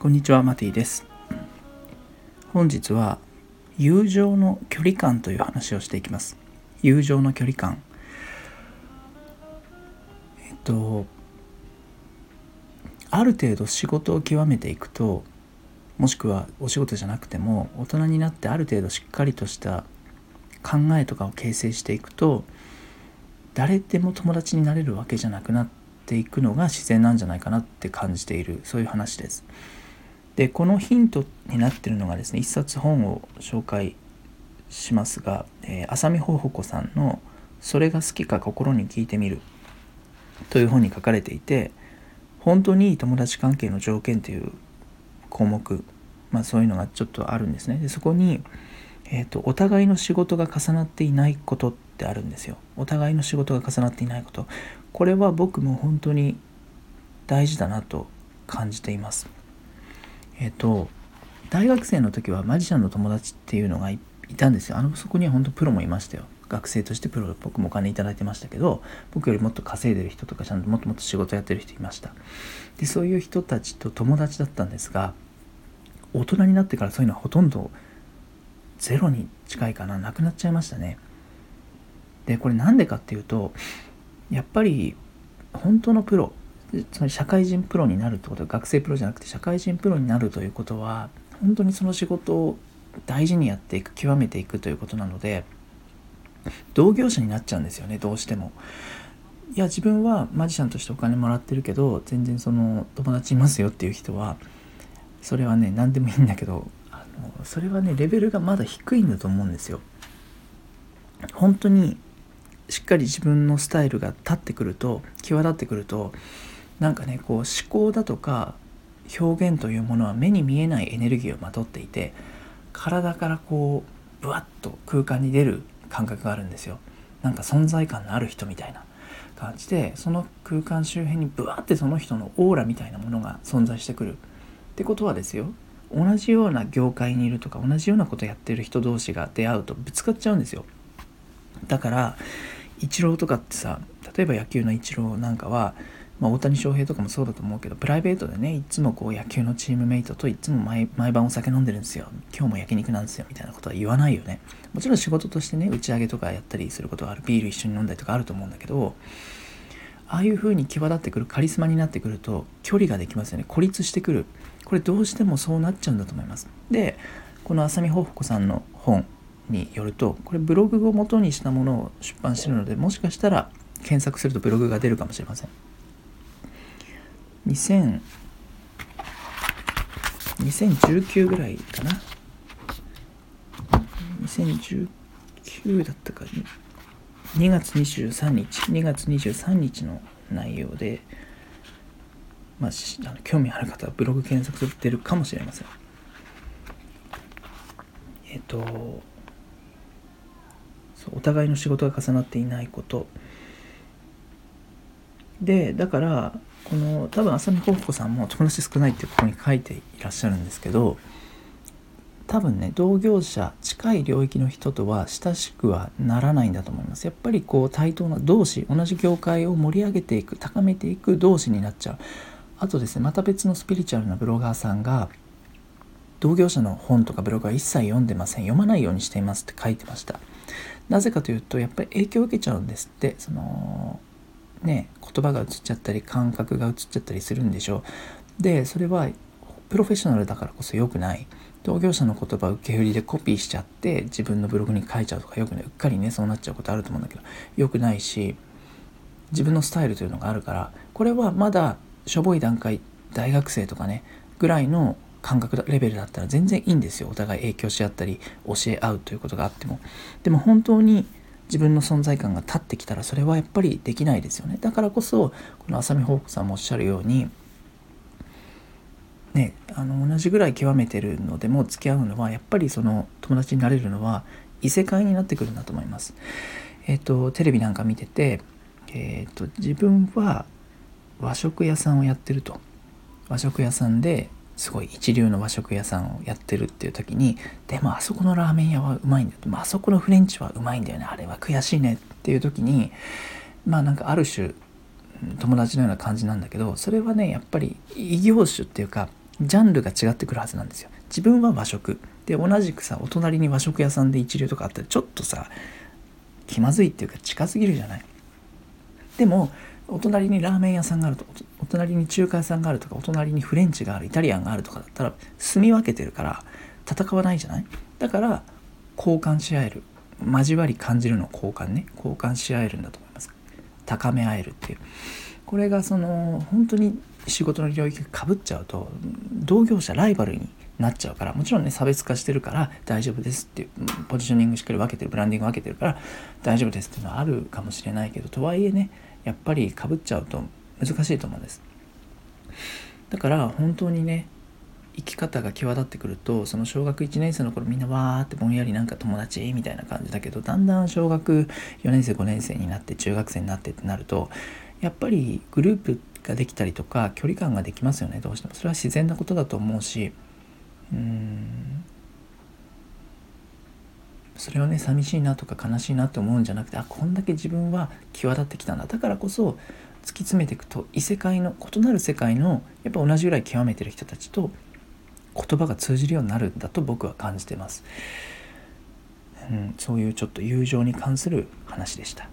こんにちはマティです。本日は友情の距離感という話をしていきます。友情の距離感。えっとある程度仕事を極めていくともしくはお仕事じゃなくても大人になってある程度しっかりとした考えとかを形成していくと誰でも友達になれるわけじゃなくなっていくのが自然なんじゃないかなって感じている。そういう話です。でこのヒントになってるのがですね一冊本を紹介しますが、えー、浅見ほほこさんの「それが好きか心に聞いてみる」という本に書かれていて本当にいい友達関係の条件という項目、まあ、そういうのがちょっとあるんですね。でそこに、えーと、お互いの仕事が重なっていないことってあるんですよ。お互いの仕事が重なっていないこと。これは僕も本当に大事だなと感じています。えっ、と大学生の時はマジシャンの友達っていうのがいたんですよ。あのそこには本当プロもいましたよ。学生としてプロ僕もお金いただいてましたけど僕よりもっと稼いでる人とかちゃんともっともっと仕事やってる人いました。でそういう人たちと友達だったんですが大人になってからそういうのはほとんどゼロに近いかな。なくなっちゃいましたね。でこれなんでかっていうとやっぱり本当のプロつまり社会人プロになるってことは学生プロじゃなくて社会人プロになるということは本当にその仕事を大事にやっていく極めていくということなので同業者になっちゃうんですよねどうしても。いや自分はマジシャンとしてお金もらってるけど全然その友達いますよっていう人はそれはね何でもいいんだけどあのそれはねレベルがまだ低いんだと思うんですよ。本当にしっかり自分のスタイルが立ってくると際立ってくるとなんかねこう思考だとか表現というものは目に見えないエネルギーをまとっていて体からこうブワッと空間に出る感覚があるんですよ。なんか存在感のある人みたいな。感じでその空間周辺にブワッてその人のオーラみたいなものが存在してくる。ってことはですよ。同じような業界にいるとか同じようなことやってる人同士が出会うとぶつかっちゃうんですよ。だからイチローとかってさ例えば野球のイチローなんかはまあ、大谷翔平とかもそうだと思うけどプライベートでねいつもこう野球のチームメイトといつも毎晩お酒飲んでるんですよ。今日も焼肉なんですよみたいなことは言わないよね。もちろん仕事としてね打ち上げとかやったりすることはある。ビール一緒に飲んだりとかあると思うんだけどああいう風に際立ってくるカリスマになってくると距離ができますよね。孤立してくる。これどうしてもそうなっちゃうんだと思います。でこの浅見ほほこさんの本によるとこれブログを元にしたものを出版してるのでもしかしたら検索するとブログが出るかもしれません。2000 2019ぐらいかな。2019だったか。2月23日2月23日の内容でまあ、あの興味ある方はブログ検索するかもしれません。えっ、とお互いの仕事が重なっていないこと。でだからこの多分浅見候補さんも友達少ないってここに書いていらっしゃるんですけど多分ね同業者近い領域の人とは親しくはならないんだと思います。やっぱりこう対等な同士同じ業界を盛り上げていく高めていく同士になっちゃう。あとですねまた別のスピリチュアルなブロガーさんが同業者の本とかブログは一切読んでません。読まないようにしていますって書いてました。なぜかというとやっぱり影響を受けちゃうんですって。そのね言葉が映っちゃったり感覚が映っちゃったりするんでしょう。でそれはプロフェッショナルだからこそ良くない。同業者の言葉受け売りでコピーしちゃって自分のブログに書いちゃうとかよくなねうっかりねそうなっちゃうことあると思うんだけど。良くないし自分のスタイルというのがあるからこれはまだしょぼい段階大学生とかねぐらいの感覚レベルだったら全然いいんですよ。お互い影響し合ったり教え合うということがあっても。でも本当に自分の存在感が立ってきたらそれはやっぱりできないですよねだからこそこの浅見宝子さんもおっしゃるようにねあの同じぐらい極めてるのでも付き合うのはやっぱりその友達になれるのは異世界になってくるんだと思います。えっ、とテレビなんか見てて、えっ、と自分は和食屋さんをやってると和食屋さんですごい一流の和食屋さんをやってるっていう時にでもあそこのラーメン屋はうまいんだよ、まあそこのフレンチはうまいんだよね。あれは悔しいね。っていう時にまあなんかある種友達のような感じなんだけどそれはねやっぱり異業種っていうかジャンルが違ってくるはずなんですよ。自分は和食。で同じくさお隣に和食屋さんで一流とかあったらちょっとさ気まずいっていうか近すぎるじゃない。でもお隣にラーメン屋さんがあるとお隣に中華屋さんがあるとかお隣にフレンチがあるイタリアンがあるとかだったら住み分けてるから戦わないじゃない？だから交換し合える。交わり感じるの交換ね。交換し合えるんだと思います。高め合えるっていう。これがその本当に仕事の領域がかぶっちゃうと同業者ライバルになっちゃうからもちろんね差別化してるから大丈夫ですっていうポジショニングしっかり分けてるブランディング分けてるから大丈夫ですっていうのはあるかもしれないけどとはいえねやっぱりかぶっちゃうと難しいと思うんです。だから本当にね生き方が際立ってくるとその小学1年生の頃みんなわーってぼんやりなんか友達みたいな感じだけどだんだん小学4年生5年生になって中学生になってってなるとやっぱりグループができたりとか距離感ができますよねどうしても。それは自然なことだと思うしうん。それをね寂しいなとか悲しいなって思うんじゃなくてあこんだけ自分は際立ってきたんだ。だからこそ突き詰めていくと異世界の異なる世界のやっぱ同じぐらい極めてる人たちと言葉が通じるようになるんだと僕は感じてます、うん、そういうちょっと友情に関する話でした。